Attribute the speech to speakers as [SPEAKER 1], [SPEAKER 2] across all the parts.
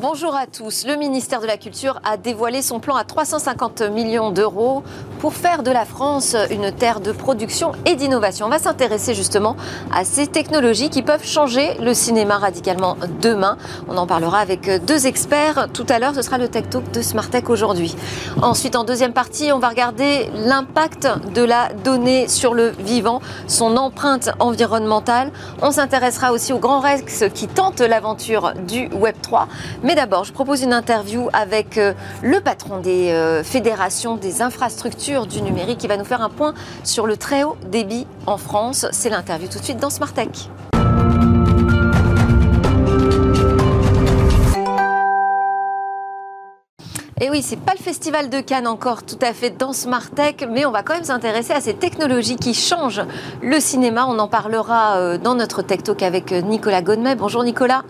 [SPEAKER 1] Bonjour à tous. Le ministère de la Culture a dévoilé son plan à 350 millions d'euros pour faire de la France une terre de production et d'innovation. On va s'intéresser justement à ces technologies qui peuvent changer le cinéma radicalement demain. On en parlera avec deux experts. Tout à l'heure, ce sera le Tech Talk de Smartech aujourd'hui. Ensuite, en deuxième partie, on va regarder l'impact de la donnée sur le vivant, son empreinte environnementale. On s'intéressera aussi au Grand Rex qui tente l'aventure du Web 3. Mais d'abord, je propose une interview avec euh, le patron des euh, fédérations des infrastructures du numérique qui va nous faire un point sur le très haut débit en France. C'est l'interview tout de suite dans Smart Et oui, c'est pas le festival de Cannes encore tout à fait dans Smart Tech, mais on va quand même s'intéresser à ces technologies qui changent le cinéma. On en parlera euh, dans notre Tech Talk avec euh, Nicolas Godmet. Bonjour Nicolas.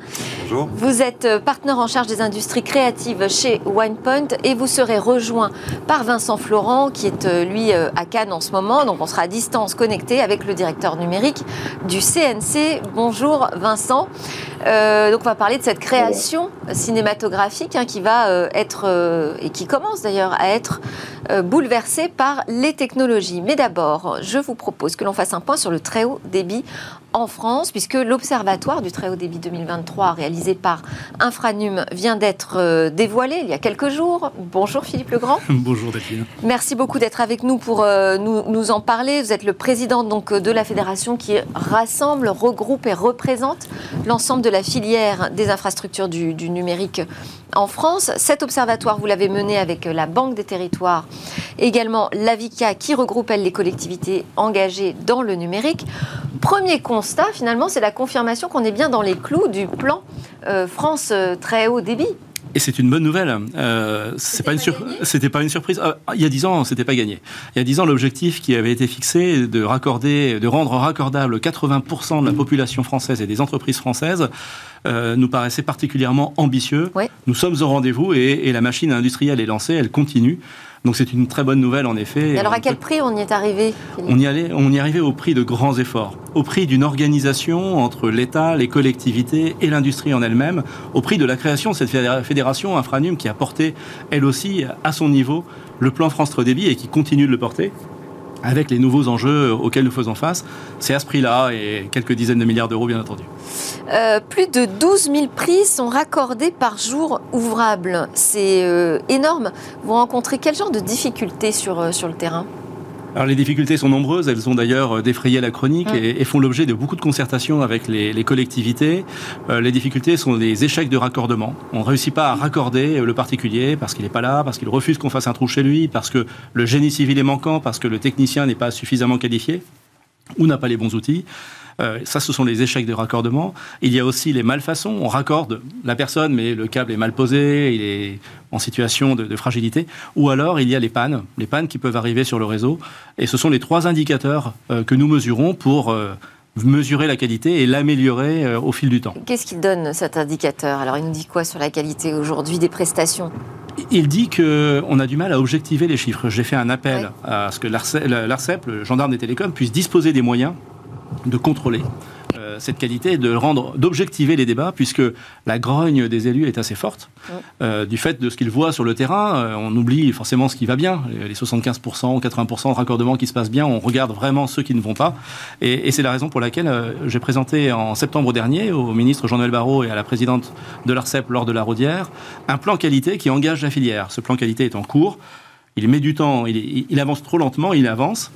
[SPEAKER 2] Bonjour.
[SPEAKER 1] Vous êtes euh, partenaire en charge des industries créatives chez OnePoint et vous serez rejoint par Vincent Florent qui est lui à Cannes en ce moment. Donc on sera à distance connecté avec le directeur numérique du CNC. Bonjour Vincent. Donc on va parler de cette création cinématographique hein, qui va être euh, et qui commence d'ailleurs à être euh, bouleversé par les technologies. Mais d'abord, je vous propose que l'on fasse un point sur le très haut débit en France, puisque l'Observatoire du très haut débit 2023, réalisé par Infranum, vient d'être euh, dévoilé il y a quelques jours. Bonjour Philippe Legrand.
[SPEAKER 2] Bonjour Delphine.
[SPEAKER 1] Merci beaucoup d'être avec nous pour nous, nous, en parler. Vous êtes le président donc, de la fédération qui rassemble, regroupe et représente l'ensemble de la filière des infrastructures du, numérique en France. Cet observatoire, vous l'avez mené avec la Banque des territoires, également l'AVICA qui regroupe elle, les collectivités engagées dans le numérique. Premier constat, finalement, c'est la confirmation qu'on est bien dans les clous du plan euh, France euh, très haut débit.
[SPEAKER 2] Et c'est une bonne nouvelle. Euh, c'était pas, une pas une surprise. Ah, il y a dix ans, c'était pas gagné. Il y a dix ans, l'objectif qui avait été fixé de raccorder, de rendre raccordable 80% de la population française et des entreprises françaises euh, nous paraissait particulièrement ambitieux. Nous sommes au rendez-vous et, et la machine industrielle est lancée, elle continue. Donc c'est une très bonne nouvelle en effet.
[SPEAKER 1] Et alors à quel prix on y est arrivé
[SPEAKER 2] on y, allait, on y est arrivé au prix de grands efforts, au prix d'une organisation entre l'État, les collectivités et l'industrie en elle-même, au prix de la création de cette fédération Infranum qui a porté elle aussi à son niveau le plan France Très Débit et qui continue de le porter avec les nouveaux enjeux auxquels nous faisons face. C'est à ce prix-là et quelques dizaines de milliards d'euros, bien entendu.
[SPEAKER 1] Euh, plus de 12 000 prix sont raccordés par jour ouvrable. C'est euh, énorme. Vous rencontrez quel genre de difficultés sur, euh, sur le terrain?
[SPEAKER 2] Alors les difficultés sont nombreuses, elles ont d'ailleurs euh, défrayé la chronique mm. et, font l'objet de beaucoup de concertations avec les, collectivités. Euh, les difficultés sont des échecs de raccordement. On ne réussit pas à raccorder le particulier parce qu'il n'est pas là, parce qu'il refuse qu'on fasse un trou chez lui, parce que le génie civil est manquant, parce que le technicien n'est pas suffisamment qualifié ou n'a pas les bons outils. Euh, ça, ce sont les échecs de raccordement. Il y a aussi les malfaçons. On raccorde la personne, mais le câble est mal posé, il est en situation de, fragilité. Ou alors, il y a les pannes, les pannes qui peuvent arriver sur le réseau. Et ce sont les trois indicateurs euh, que nous mesurons pour euh, mesurer la qualité et l'améliorer au fil du temps.
[SPEAKER 1] Qu'est-ce qu'il donne cet indicateur? Alors il nous dit quoi sur la qualité aujourd'hui des prestations?
[SPEAKER 2] Il dit qu'on a du mal à objectiver les chiffres. J'ai fait un appel à ce que l'ARCEP, le gendarme des télécoms, puisse disposer des moyens de contrôler euh, cette qualité de rendre, d'objectiver les débats, puisque la grogne des élus est assez forte. Euh, du fait de ce qu'ils voient sur le terrain, euh, on oublie forcément ce qui va bien, les 75% ou 80% de raccordements qui se passent bien, on regarde vraiment ceux qui ne vont pas. Et, c'est la raison pour laquelle j'ai présenté en septembre dernier au ministre Jean-Noël Barrot et à la présidente de l'ARCEP lors de la Rodière un plan qualité qui engage la filière. Ce plan qualité est en cours. Il met du temps, il avance trop lentement, il avance.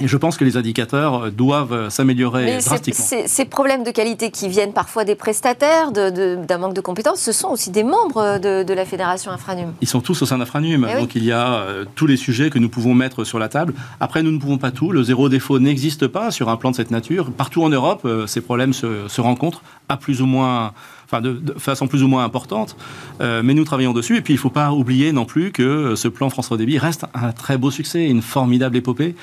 [SPEAKER 2] Et je pense que les indicateurs euh, doivent euh, s'améliorer drastiquement.
[SPEAKER 1] Ces problèmes de qualité qui viennent parfois des prestataires, d'un manque de compétences, ce sont aussi des membres de, la fédération Infranum.
[SPEAKER 2] Ils sont tous au sein d'Infranum. Eh donc il y a euh, tous les sujets que nous pouvons mettre sur la table. Après, nous ne pouvons pas tout. Le zéro défaut n'existe pas sur un plan de cette nature. Partout en Europe, ces problèmes se, rencontrent à plus ou moins enfin de, façon plus ou moins importante, mais nous travaillons dessus. Et puis il ne faut pas oublier non plus que ce plan France Débit reste un très beau succès, une formidable épopée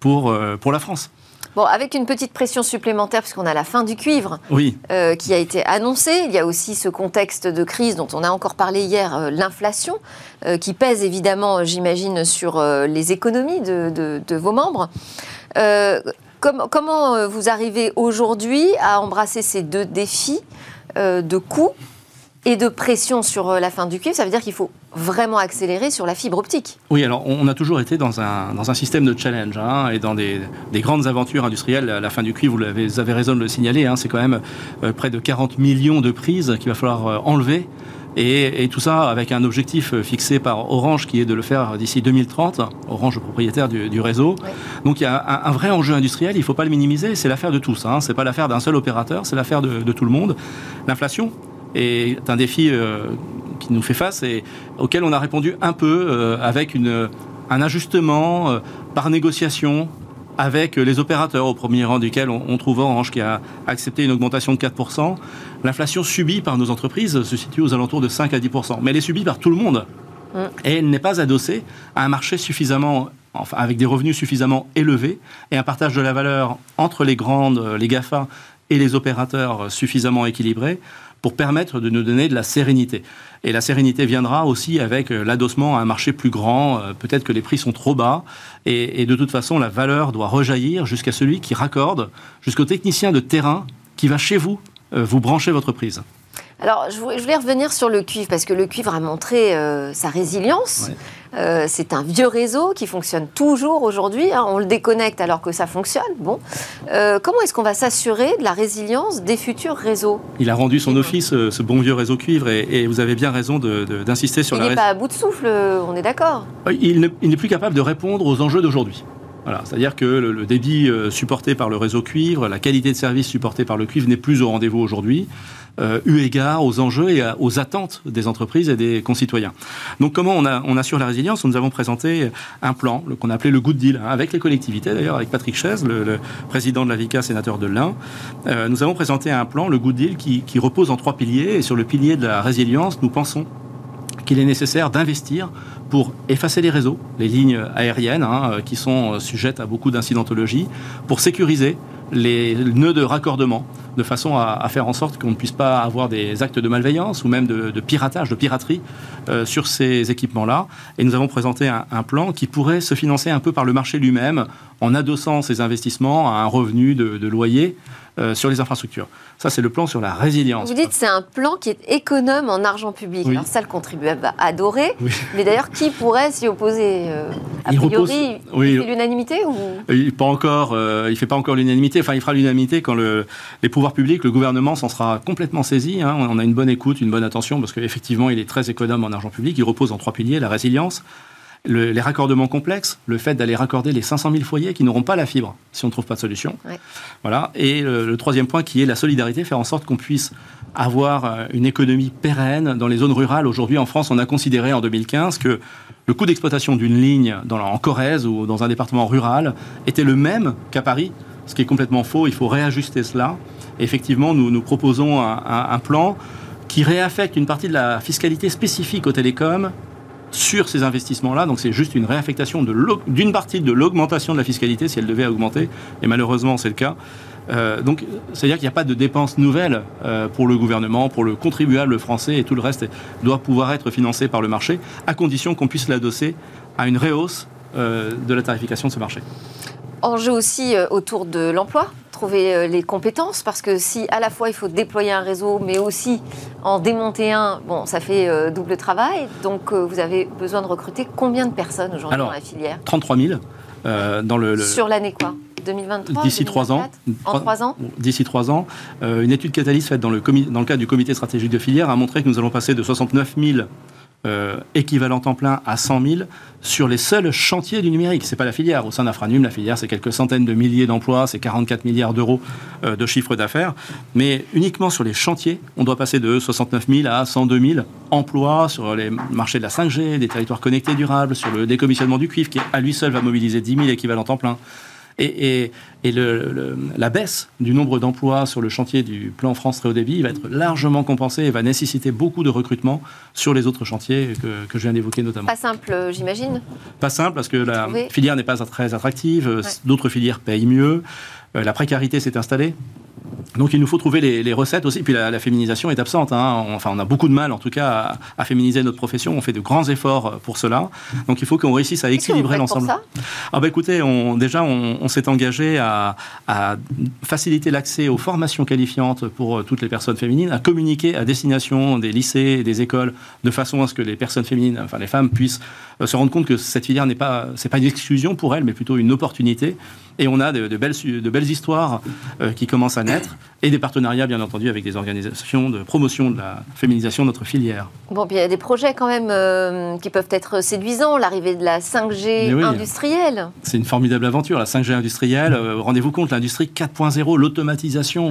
[SPEAKER 2] pour, euh, pour la France.
[SPEAKER 1] Bon, avec une petite pression supplémentaire, puisqu'on a la fin du cuivre
[SPEAKER 2] oui.
[SPEAKER 1] Euh, qui a été annoncée. Il y a aussi ce contexte de crise dont on a encore parlé hier, euh, l'inflation, qui pèse évidemment, j'imagine, sur les économies de, de, vos membres. comment vous arrivez aujourd'hui à embrasser ces deux défis de coûts et de pression sur euh, la fin du cuivre, ça veut dire qu'il faut vraiment accélérer sur la fibre optique.
[SPEAKER 2] Oui, alors on a toujours été dans un, dans un système de challenge hein, et dans des, des, grandes aventures industrielles. La fin du cuivre, vous avez, vous avez raison de le signaler, hein, c'est quand même euh, près de 40 millions de prises qu'il va falloir euh, enlever. Et, et, tout ça avec un objectif fixé par Orange qui est de le faire d'ici 2030, Orange propriétaire du, du réseau. Oui. Donc il y a un, un, vrai enjeu industriel, il ne faut pas le minimiser, c'est l'affaire de tous, hein, c'est pas l'affaire d'un seul opérateur, c'est l'affaire de, de tout le monde. L'inflation, est un défi euh, qui nous fait face et auquel on a répondu un peu euh, avec une, un ajustement euh, par négociation avec les opérateurs, au premier rang duquel on, on, trouve Orange qui a accepté une augmentation de 4%. L'inflation subie par nos entreprises se situe aux alentours de 5 à 10%, mais elle est subie par tout le monde. Mm. Et elle n'est pas adossée à un marché suffisamment enfin, avec des revenus suffisamment élevés et un partage de la valeur entre les grandes, les GAFA et les opérateurs suffisamment équilibrés pour permettre de nous donner de la sérénité. Et la sérénité viendra aussi avec euh, l'adossement à un marché plus grand. Euh, peut-être que les prix sont trop bas. Et, et de toute façon, la valeur doit rejaillir jusqu'à celui qui raccorde, jusqu'au technicien de terrain qui va chez vous euh, vous brancher votre prise.
[SPEAKER 1] Alors, je voulais revenir sur le cuivre, parce que le cuivre a montré euh, sa résilience. Ouais. Euh, c'est un vieux réseau qui fonctionne toujours aujourd'hui. Hein, on le déconnecte alors que ça fonctionne. Bon, euh, comment est-ce qu'on va s'assurer de la résilience des futurs réseaux?
[SPEAKER 2] Il a rendu son office, euh, ce bon vieux réseau cuivre, et, et vous avez bien raison d'insister sur
[SPEAKER 1] il
[SPEAKER 2] la.
[SPEAKER 1] Il n'est pas à bout de souffle, on est d'accord.
[SPEAKER 2] Il n'est plus capable de répondre aux enjeux d'aujourd'hui. Voilà, c'est-à-dire que le, débit supporté par le réseau cuivre, la qualité de service supportée par le cuivre n'est plus au rendez-vous aujourd'hui euh, eu égard aux enjeux et aux attentes des entreprises et des concitoyens. Donc comment on, assure la résilience Nous avons présenté un plan qu'on a appelé le Good Deal, hein, avec les collectivités d'ailleurs, avec Patrick Chaise, le, président de la VICA, sénateur de l'Ain. Euh, nous avons présenté un plan, le Good Deal, qui, repose en trois piliers. Et sur le pilier de la résilience, nous pensons qu'il est nécessaire d'investir pour effacer les réseaux, les lignes aériennes hein, qui sont sujettes à beaucoup d'incidentologie, pour sécuriser les nœuds de raccordement, de façon à, faire en sorte qu'on ne puisse pas avoir des actes de malveillance ou même de, piratage, de piraterie euh, sur ces équipements-là. Et nous avons présenté un, plan qui pourrait se financer un peu par le marché lui-même, en adossant ces investissements à un revenu de loyer euh, sur les infrastructures. Ça, c'est le plan sur la résilience.
[SPEAKER 1] Vous dites c'est un plan qui est économe en argent public. Oui. Alors ça, le contribuable va adorer. Oui. Mais d'ailleurs, qui pourrait s'y opposer euh, A il priori, repose... oui. il fait l'unanimité ou?
[SPEAKER 2] Il, pas encore, euh, il fait pas encore l'unanimité. Enfin, il fera l'unanimité quand le, les pouvoirs publics, le gouvernement s'en sera complètement saisi. Hein. On a une bonne écoute, une bonne attention, parce qu'effectivement, il est très économe en argent public. Il repose en trois piliers la résilience, le, les raccordements complexes, le fait d'aller raccorder les 500 000 foyers qui n'auront pas la fibre si on ne trouve pas de solution.
[SPEAKER 1] Ouais.
[SPEAKER 2] Voilà. Et le, le, troisième point qui est la solidarité, faire en sorte qu'on puisse avoir euh, une économie pérenne dans les zones rurales. Aujourd'hui, en France, on a considéré en 2015 que le coût d'exploitation d'une ligne dans, en Corrèze ou dans un département rural était le même qu'à Paris, ce qui est complètement faux. Il faut réajuster cela. Et effectivement, nous, nous proposons un, un, un plan qui réaffecte une partie de la fiscalité spécifique aux télécoms sur ces investissements-là. Donc c'est juste une réaffectation d'une partie de l'augmentation de la fiscalité si elle devait augmenter. Et malheureusement, c'est le cas. Euh, donc, c'est-à-dire qu'il n'y a pas de dépenses nouvelles euh, pour le gouvernement, pour le contribuable français, et tout le reste doit pouvoir être financé par le marché, à condition qu'on puisse l'adosser à une réhausse euh, de la tarification de ce marché.
[SPEAKER 1] Enjeu aussi autour de l'emploi, trouver euh, les compétences, parce que si à la fois il faut déployer un réseau, mais aussi en démonter un, bon, ça fait euh, double travail. Donc vous avez besoin de recruter combien de personnes aujourd'hui dans la filière?
[SPEAKER 2] 33 000. Euh, dans le, le...
[SPEAKER 1] Sur l'année quoi? 2023
[SPEAKER 2] D'ici trois ans.
[SPEAKER 1] En trois ans?
[SPEAKER 2] D'ici trois ans. Euh, une étude Catalyse faite dans le, dans le cadre du comité stratégique de filière a montré que nous allons passer de 69 000 euh, équivalent temps plein à 100 000 sur les seuls chantiers du numérique. Ce n'est pas la filière. Au sein d'Infranum, la filière, c'est quelques centaines de milliers d'emplois, c'est 44 milliards d'euros euh, de chiffre d'affaires. Mais uniquement sur les chantiers, on doit passer de 69 000 à 102 000 emplois sur les marchés de la 5G, des territoires connectés durables, sur le décommissionnement du cuivre, qui à lui seul va mobiliser 10 000 équivalents temps plein. Et, et, et le, le, la baisse du nombre d'emplois sur le chantier du plan France très haut débit va être largement compensée et va nécessiter beaucoup de recrutement sur les autres chantiers que, que je viens d'évoquer notamment.
[SPEAKER 1] Pas simple, j'imagine
[SPEAKER 2] Pas simple parce que la trouver. filière n'est pas très attractive, ouais. d'autres filières payent mieux, euh, la précarité s'est installée. Donc il nous faut trouver les, recettes aussi. Puis la, féminisation est absente. Hein. enfin, on a beaucoup de mal, en tout cas, à, féminiser notre profession. On fait de grands efforts pour cela. Donc il faut qu'on réussisse à équilibrer l'ensemble. Ah bah écoutez, on, déjà on, s'est engagé à, faciliter l'accès aux formations qualifiantes pour toutes les personnes féminines, à communiquer à destination des lycées et des écoles de façon à ce que les personnes féminines, enfin les femmes, puissent euh, se rendre compte que cette filière n'est pas, c'est pas une exclusion pour elles, mais plutôt une opportunité. Et on a de, belles, de belles histoires euh, qui commencent à naître et des partenariats, bien entendu, avec des organisations de promotion de la féminisation de notre filière.
[SPEAKER 1] Bon, puis il y a des projets quand même euh, qui peuvent être séduisants, l'arrivée de la 5G industrielle.
[SPEAKER 2] C'est une formidable aventure, la 5G industrielle. Rendez-vous compte, l'industrie 4.0, l'automatisation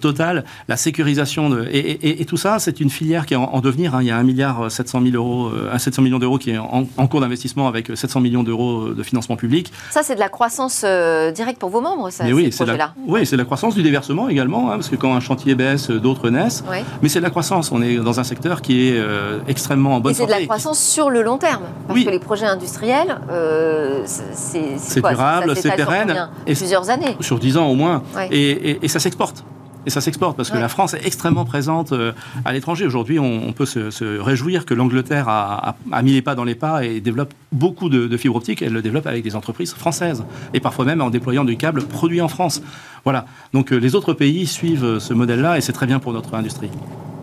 [SPEAKER 2] totale, la sécurisation. De, et, tout ça, c'est une filière qui est en, devenir. Hein. Il y a 1 milliard 700, 000 euros, 700 millions d'euros qui est en, en, cours d'investissement avec 700 millions d'euros de financement public.
[SPEAKER 1] Ça, c'est de la croissance euh, directe pour vos membres, ça,
[SPEAKER 2] oui, c'est la, oui, c'est la croissance du déversement également, hein, parce que quand un chantier baisse, d'autres naissent. Mais c'est de la croissance. On est dans un secteur qui est euh, extrêmement en bonne
[SPEAKER 1] santé. Et c'est de la croissance sur le long terme, parce que les projets industriels, euh, c'est
[SPEAKER 2] durable, c'est pérenne.
[SPEAKER 1] et plusieurs années.
[SPEAKER 2] Sur 10 ans au moins. et ça s'exporte. Et ça s'exporte parce que la France est extrêmement présente euh, à l'étranger. Aujourd'hui, on, peut se, réjouir que l'Angleterre a, mis les pas dans les pas et développe beaucoup de, de fibres optiques. Elle le développe avec des entreprises françaises et parfois même en déployant du câble produit en France. Voilà. Donc euh, les autres pays suivent euh, ce modèle-là et c'est très bien pour notre industrie.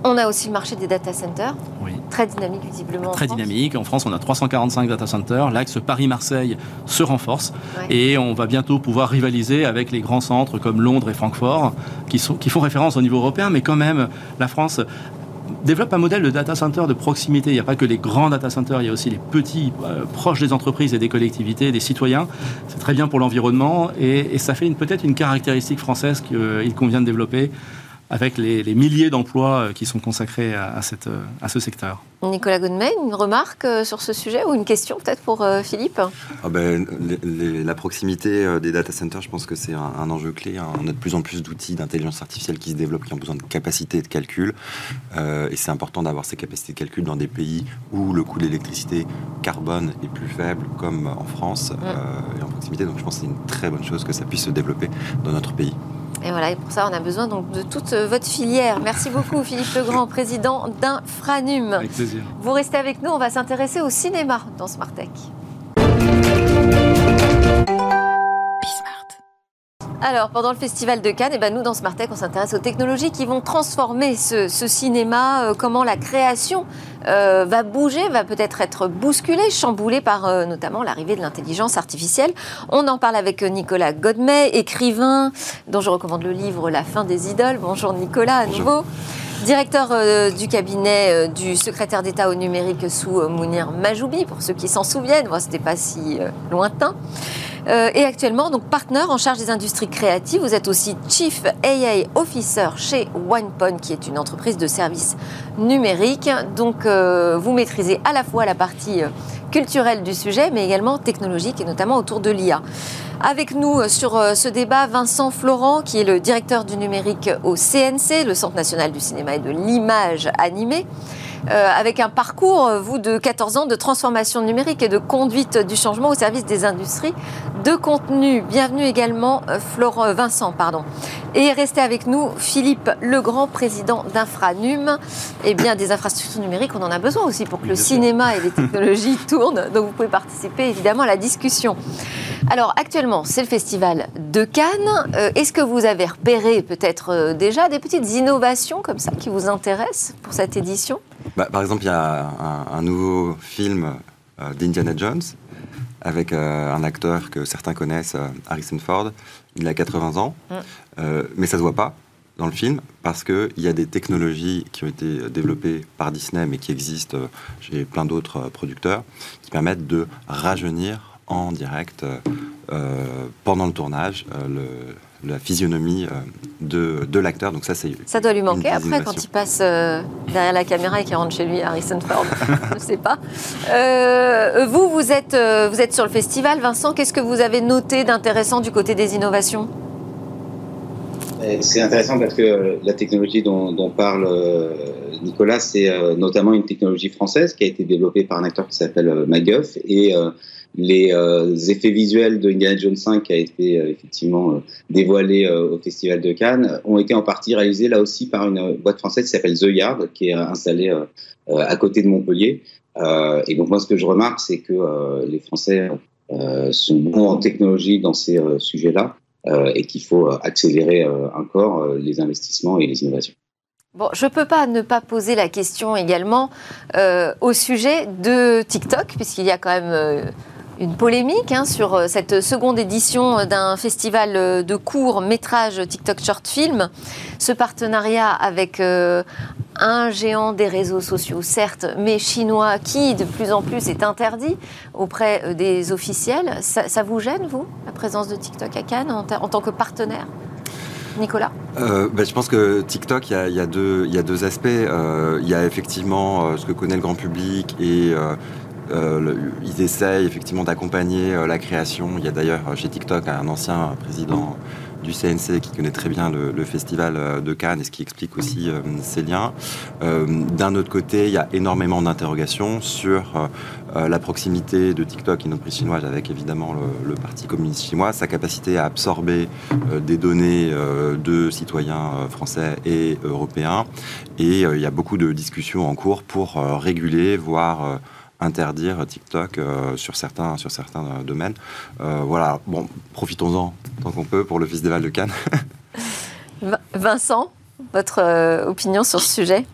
[SPEAKER 1] On a aussi le marché des data centers. Oui. Très dynamique, visiblement.
[SPEAKER 2] Très dynamique. En France, on a 345 data centers. L'axe Paris-Marseille se renforce. Et on va bientôt pouvoir rivaliser avec les grands centres comme Londres et Francfort, qui, sont, qui font référence au niveau européen. Mais quand même, la France développe un modèle de data center de proximité. Il n'y a pas que les grands data centers, il y a aussi les petits, euh, proches des entreprises et des collectivités, des citoyens. C'est très bien pour l'environnement et, et, ça fait peut-être une caractéristique française qu'il convient de développer avec les, milliers d'emplois euh, qui sont consacrés à, cette, euh, à ce secteur.
[SPEAKER 1] Nicolas Godemain, une remarque euh, sur ce sujet ou une question peut-être pour Philippe?
[SPEAKER 3] Ah ben, La proximité des data centers, je pense que c'est un, enjeu clé. Hein. On a de plus en plus d'outils d'intelligence artificielle qui se développent, qui ont besoin de capacités de calcul. et c'est important d'avoir ces capacités de calcul dans des pays où le coût de l'électricité carbone est plus faible, comme en France, mm. et en proximité. Donc je pense que c'est une très bonne chose que ça puisse se développer dans notre pays.
[SPEAKER 1] Et voilà, et pour ça, on a besoin donc de toute euh, votre filière. Merci beaucoup, Philippe Legrand, président d'Infranum.
[SPEAKER 2] Avec plaisir.
[SPEAKER 1] Vous restez avec nous, on va s'intéresser au cinéma dans Smartech. Alors, pendant le Festival de Cannes, eh ben, nous, dans Smartech, on s'intéresse aux technologies qui vont transformer ce, cinéma, euh, comment la création euh, va bouger, va peut-être être bousculée, chamboulée par euh, notamment l'arrivée de l'intelligence artificielle. On en parle avec Nicolas Godmet, écrivain, dont je recommande le livre La fin des idoles. Bonjour Nicolas, à nouveau. Directeur du cabinet du secrétaire d'État au numérique sous Mounir Majoubi, pour ceux qui s'en souviennent, ce c'était pas si lointain. Euh, et actuellement donc partenaire en charge des industries créatives. Vous êtes aussi Chief AA Officer chez OnePoint, qui est une entreprise de services numériques. Donc euh, vous maîtrisez à la fois la partie euh, culturelle du sujet, mais également technologique et notamment autour de l'IA. Avec nous sur ce débat, Vincent Florent, qui est le directeur du numérique au CNC, le Centre national du cinéma et de l'image animée. Euh, avec un parcours, euh, vous, de 14 ans de transformation numérique et de conduite du changement au service des industries de contenu. Bienvenue également, euh, Florent, Vincent, pardon. Et restez avec nous, Philippe Legrand, président d'Infranum. Eh bien, des infrastructures numériques, on en a besoin aussi pour que le cinéma et les technologies tournent. Donc, vous pouvez participer évidemment à la discussion. Alors, actuellement, c'est le festival de Cannes. Est-ce que vous avez repéré peut-être déjà des petites innovations comme ça qui vous intéressent pour cette édition?
[SPEAKER 3] Bah, par exemple, il y a un, nouveau film euh, d'Indiana Jones avec euh, un acteur que certains connaissent, euh, Harrison Ford. Il a 80 ans, mm. mais ça se voit pas dans le film parce qu'il y a des technologies qui ont été développées par Disney mais qui existent chez plein d'autres producteurs qui permettent de rajeunir en direct pendant le tournage le, la physionomie euh, de, de l'acteur. Donc ça, c'est
[SPEAKER 1] ça doit lui manquer après quand il passe euh, derrière la caméra et qu'il rentre chez lui, Harrison Ford. Je ne sais pas. Euh, vous, vous êtes, vous êtes sur le festival, Vincent. Qu'est-ce que vous avez noté d'intéressant du côté des innovations?
[SPEAKER 4] C'est intéressant parce que la technologie dont, dont parle Nicolas, c'est notamment une technologie française qui a été développée par un acteur qui s'appelle Maguff et les effets visuels de Indiana Jones 5 qui a été effectivement dévoilé au Festival de Cannes ont été en partie réalisés là aussi par une boîte française qui s'appelle The Yard, qui est installée à côté de Montpellier. et donc moi, ce que je remarque, c'est que les Français sont bons en technologie dans ces sujets-là et qu'il faut accélérer encore les investissements et les innovations.
[SPEAKER 1] Bon, je ne peux pas ne pas poser la question également euh, au sujet de TikTok, puisqu'il y a quand même euh, une polémique hein, sur euh, cette seconde édition d'un festival de courts métrages TikTok Short Film. Ce partenariat avec un géant des réseaux sociaux, certes, mais chinois, qui de plus en plus est interdit auprès des officiels. Ça, vous gêne, vous, la présence de TikTok à Cannes en tant que partenaire? Nicolas?
[SPEAKER 3] Euh, ben, Je pense que TikTok, il y a, deux, aspects. Euh, il y a effectivement euh, ce que connaît le grand public et ils essayent effectivement d'accompagner la création. Il y a d'ailleurs chez TikTok un ancien président du CNC qui connaît très bien le, festival euh, de Cannes et ce qui explique aussi euh, ces liens. Euh, d'un autre côté, il y a énormément d'interrogations sur la proximité de TikTok et notre prise chinoise avec évidemment le, Parti communiste chinois, sa capacité à absorber des données de citoyens français et européens. Et il y a beaucoup de discussions en cours pour réguler, voire interdire TikTok euh, sur certains, sur certains euh, domaines. Euh, voilà, bon, profitons-en tant qu'on peut pour le Festival de Cannes.
[SPEAKER 1] Vincent, votre opinion sur ce sujet?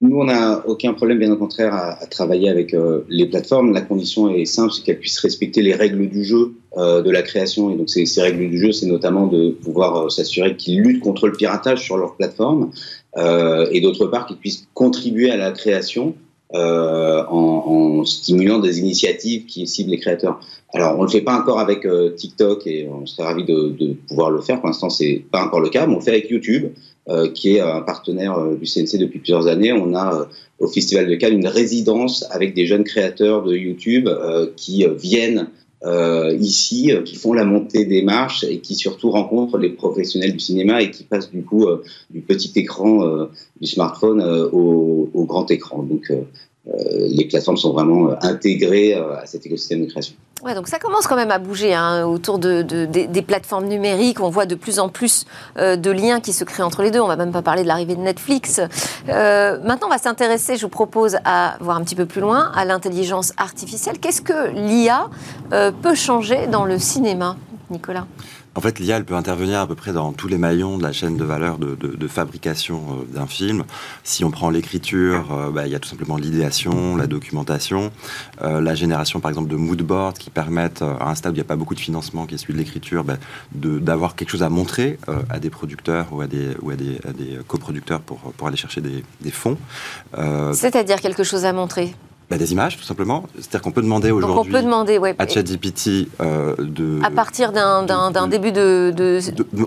[SPEAKER 4] Nous, on n'a aucun problème, bien au contraire, à, travailler avec les plateformes. La condition est simple, c'est qu'elles puissent respecter les règles du jeu de la création. Et donc, ces, ces règles du jeu, c'est notamment de pouvoir s'assurer qu'ils luttent contre le piratage sur leur plateforme, et d'autre part, qu'ils puissent contribuer à la création euh, en, en, stimulant des initiatives qui ciblent les créateurs. Alors, on ne le fait pas encore avec euh, TikTok et on serait ravi de, de, pouvoir le faire. Pour l'instant, c'est pas encore le cas, mais on le fait avec YouTube, euh, qui est un partenaire euh, du CNC depuis plusieurs années. On a au Festival de Cannes une résidence avec des jeunes créateurs de YouTube qui viennent euh, ici qui font la montée des marches et qui surtout rencontrent les professionnels du cinéma et qui passent du coup du petit écran du smartphone au, au, grand écran. Donc euh, les plateformes sont vraiment euh, intégrées euh, à cet écosystème de création.
[SPEAKER 1] Ouais, donc ça commence quand même à bouger hein, autour de, des, plateformes numériques. On voit de plus en plus de liens qui se créent entre les deux. On va même pas parler de l'arrivée de Netflix. maintenant, on va s'intéresser, je vous propose, à voir un petit peu plus loin, à l'intelligence artificielle. Qu'est-ce que l'IA peut changer dans le cinéma, Nicolas?
[SPEAKER 3] En fait, l'IA, elle peut intervenir à peu près dans tous les maillons de la chaîne de valeur de, fabrication euh, d'un film. Si on prend l'écriture, euh, bah, il y a tout simplement l'idéation, la documentation, euh, la génération, par exemple, de moodboards qui permettent, à un stade où il n'y a pas beaucoup de financement qui est celui de l'écriture, bah, d'avoir quelque chose à montrer à des producteurs ou à des, coproducteurs pour, aller chercher des fonds.
[SPEAKER 1] C'est-à-dire quelque chose à montrer
[SPEAKER 3] bah, des images, tout simplement. C'est-à-dire qu'on peut demander aujourd'hui à ChatGPT euh, de...
[SPEAKER 1] À partir d'un début de, de,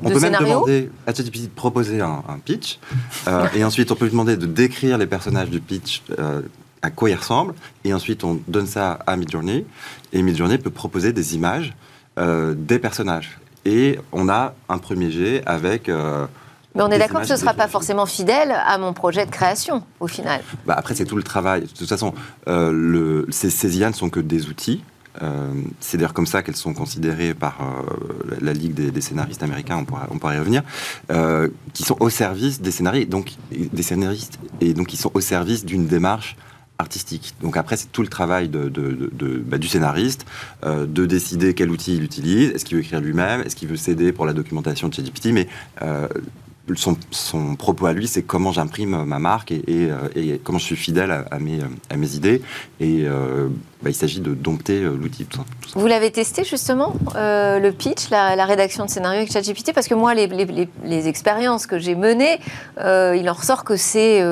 [SPEAKER 3] On peut même demander à ChatGPT de proposer un, pitch, euh, et ensuite on peut lui demander de décrire les personnages du pitch, euh, à quoi ils ressemblent, et ensuite on donne ça à Midjourney, et Midjourney peut proposer des images des personnages. Et on a un premier jet avec
[SPEAKER 1] mais on est d'accord que ce ne sera pas forcément fidèle à mon projet de création, au final.
[SPEAKER 3] Bah après, c'est tout le travail. De toute façon, euh, le, ces, ces IA ne sont que des outils. Euh, c'est d'ailleurs comme ça qu'elles sont considérées par euh, la Ligue des, scénaristes américains, on pourrait, on pourrait y revenir, euh, qui sont au service des scénaristes, donc des scénaristes, et donc qui sont au service d'une démarche artistique. Donc après, c'est tout le travail de, de, de, bah, du scénariste euh, de décider quel outil il utilise. Est-ce qu'il veut écrire lui-même? Est-ce qu'il veut s'aider pour la documentation de ChatGPT? Mais euh, son, son, propos à lui, c'est comment j'imprime ma marque et, et, comment je suis fidèle à, à, mes, à mes, idées. Et euh, bah, il s'agit de dompter euh, l'outil.
[SPEAKER 1] Vous l'avez testé justement, euh, le pitch, la, la, rédaction de scénario avec ChatGPT? Parce que moi, les, les, les expériences que j'ai menées, euh, il en ressort que c'est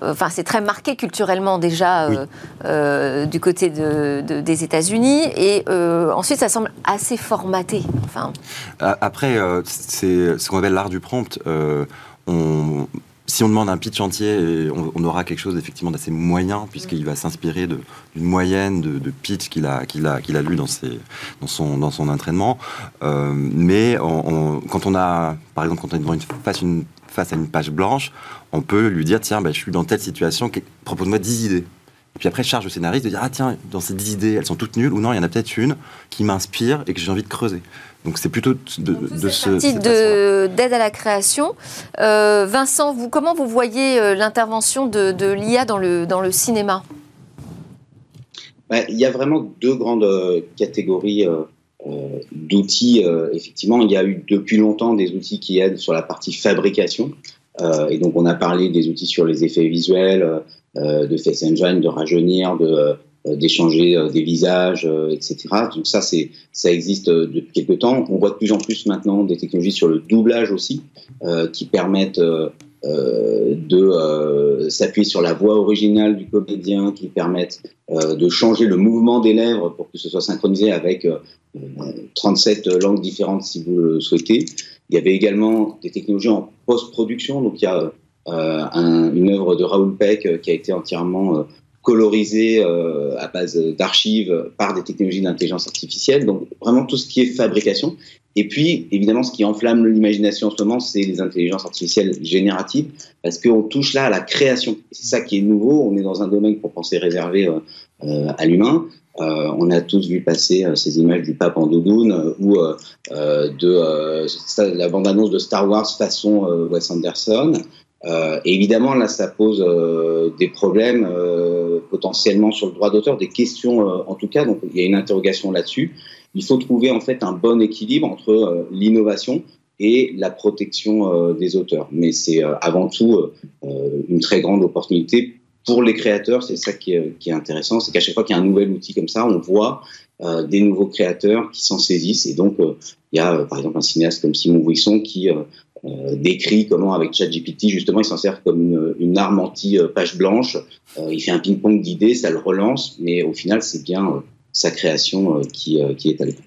[SPEAKER 1] enfin, c'est très marqué culturellement déjà oui. du côté de, de, des États-Unis. Et ensuite, ça semble assez formaté. Enfin...
[SPEAKER 3] Après, c'est ce qu'on appelle l'art du prompt. on si on demande un pitch entier, on, aura quelque chose effectivement d'assez moyen, puisqu'il va s'inspirer d'une moyenne de, pitch qu'il a, lu dans, son, entraînement. Euh, mais on, quand on a, par exemple, quand on est face, à une page blanche, on peut lui dire tiens, bah, je suis dans telle situation, propose-moi 10 idées. Et puis après, charge le scénariste de dire Ah, tiens, dans ces 10 idées, elles sont toutes nulles, ou non, il y en a peut-être une qui m'inspire et que j'ai envie de creuser. Donc c'est plutôt de, de
[SPEAKER 1] ce. d'aide à la création. Euh, Vincent, vous, comment vous voyez euh, l'intervention de, de l'IA dans le, dans le cinéma?
[SPEAKER 4] Bah, Il y a vraiment deux grandes euh, catégories d'outils. effectivement, il y a eu depuis longtemps des outils qui aident sur la partie fabrication. et donc on a parlé des outils sur les effets visuels, de Face Engine, de rajeunir, de euh, d'échanger euh, des visages, euh, etc. Donc ça, c'est ça existe depuis quelques temps. On voit de plus en plus maintenant des technologies sur le doublage aussi, qui permettent de s'appuyer sur la voix originale du comédien, qui permettent de changer le mouvement des lèvres pour que ce soit synchronisé avec 37 langues différentes si vous le souhaitez. Il y avait également des technologies en post-production, donc il y a une œuvre de Raoul Peck qui a été entièrement euh, à base d'archives par des technologies d'intelligence artificielle. Donc vraiment tout ce qui est fabrication. Et puis évidemment ce qui enflamme l'imagination en ce moment, c'est les intelligences artificielles génératives, parce qu'on touche là à la création. C'est ça qui est nouveau. On est dans un domaine qu'on pensait réservé euh, euh, à l'humain. on a tous vu passer ces images du pape en doudoune ou de la bande-annonce de Star Wars façon Wes Anderson. Euh, évidemment, là, ça pose euh, des problèmes euh, potentiellement sur le droit d'auteur, des questions en tout cas. Donc, il y a une interrogation là-dessus. Il faut trouver en fait un bon équilibre entre l'innovation et la protection des auteurs. Mais c'est avant tout une très grande opportunité pour les créateurs. C'est ça qui est, qui est intéressant, c'est qu'à chaque fois qu'il y a un nouvel outil comme ça, on voit des nouveaux créateurs qui s'en saisissent. Et donc, il y a par exemple un cinéaste comme Simon Bouisson qui euh, décrit comment avec ChatGPT justement il s'en sert comme une, arme anti-page blanche. Euh, il fait un ping-pong d'idées, ça le relance, mais au final c'est bien euh, sa création qui, qui est à l'écran.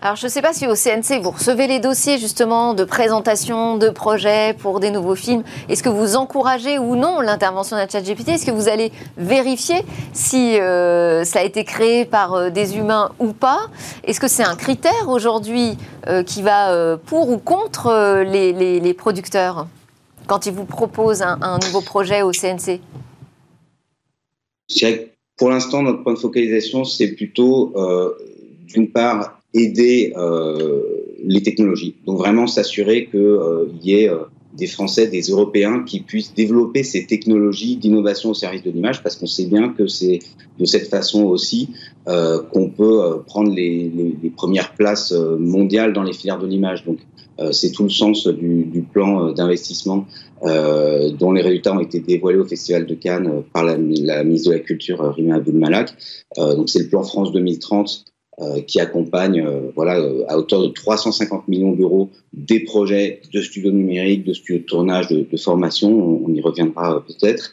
[SPEAKER 1] Alors, je ne sais pas si au CNC, vous recevez les dossiers justement de présentation de projets pour des nouveaux films. Est-ce que vous encouragez ou non l'intervention d'un chat GPT Est-ce que vous allez vérifier si euh, ça a été créé par euh, des humains ou pas? Est-ce que c'est un critère aujourd'hui euh, qui va pour ou contre les, producteurs quand ils vous proposent un, un nouveau projet au CNC
[SPEAKER 4] Pour l'instant, notre point de focalisation, c'est plutôt, d'une part, aider euh, les technologies. Donc vraiment s'assurer qu'il euh, y ait euh, des Français, des Européens qui puissent développer ces technologies d'innovation au service de l'image, parce qu'on sait bien que c'est de cette façon aussi euh, qu'on peut euh, prendre les, les, les, premières places mondiales dans les filières de l'image. Donc c'est tout le sens du, du plan d'investissement dont les résultats ont été dévoilés au Festival de Cannes par la, la ministre de la Culture, Rima Abdul Malak. donc c'est le plan France 2030 euh, qui accompagne euh, voilà, euh, à hauteur de 350 millions d'euros des projets de studios numériques, de studios de tournage, de, formation. On, y reviendra peut-être.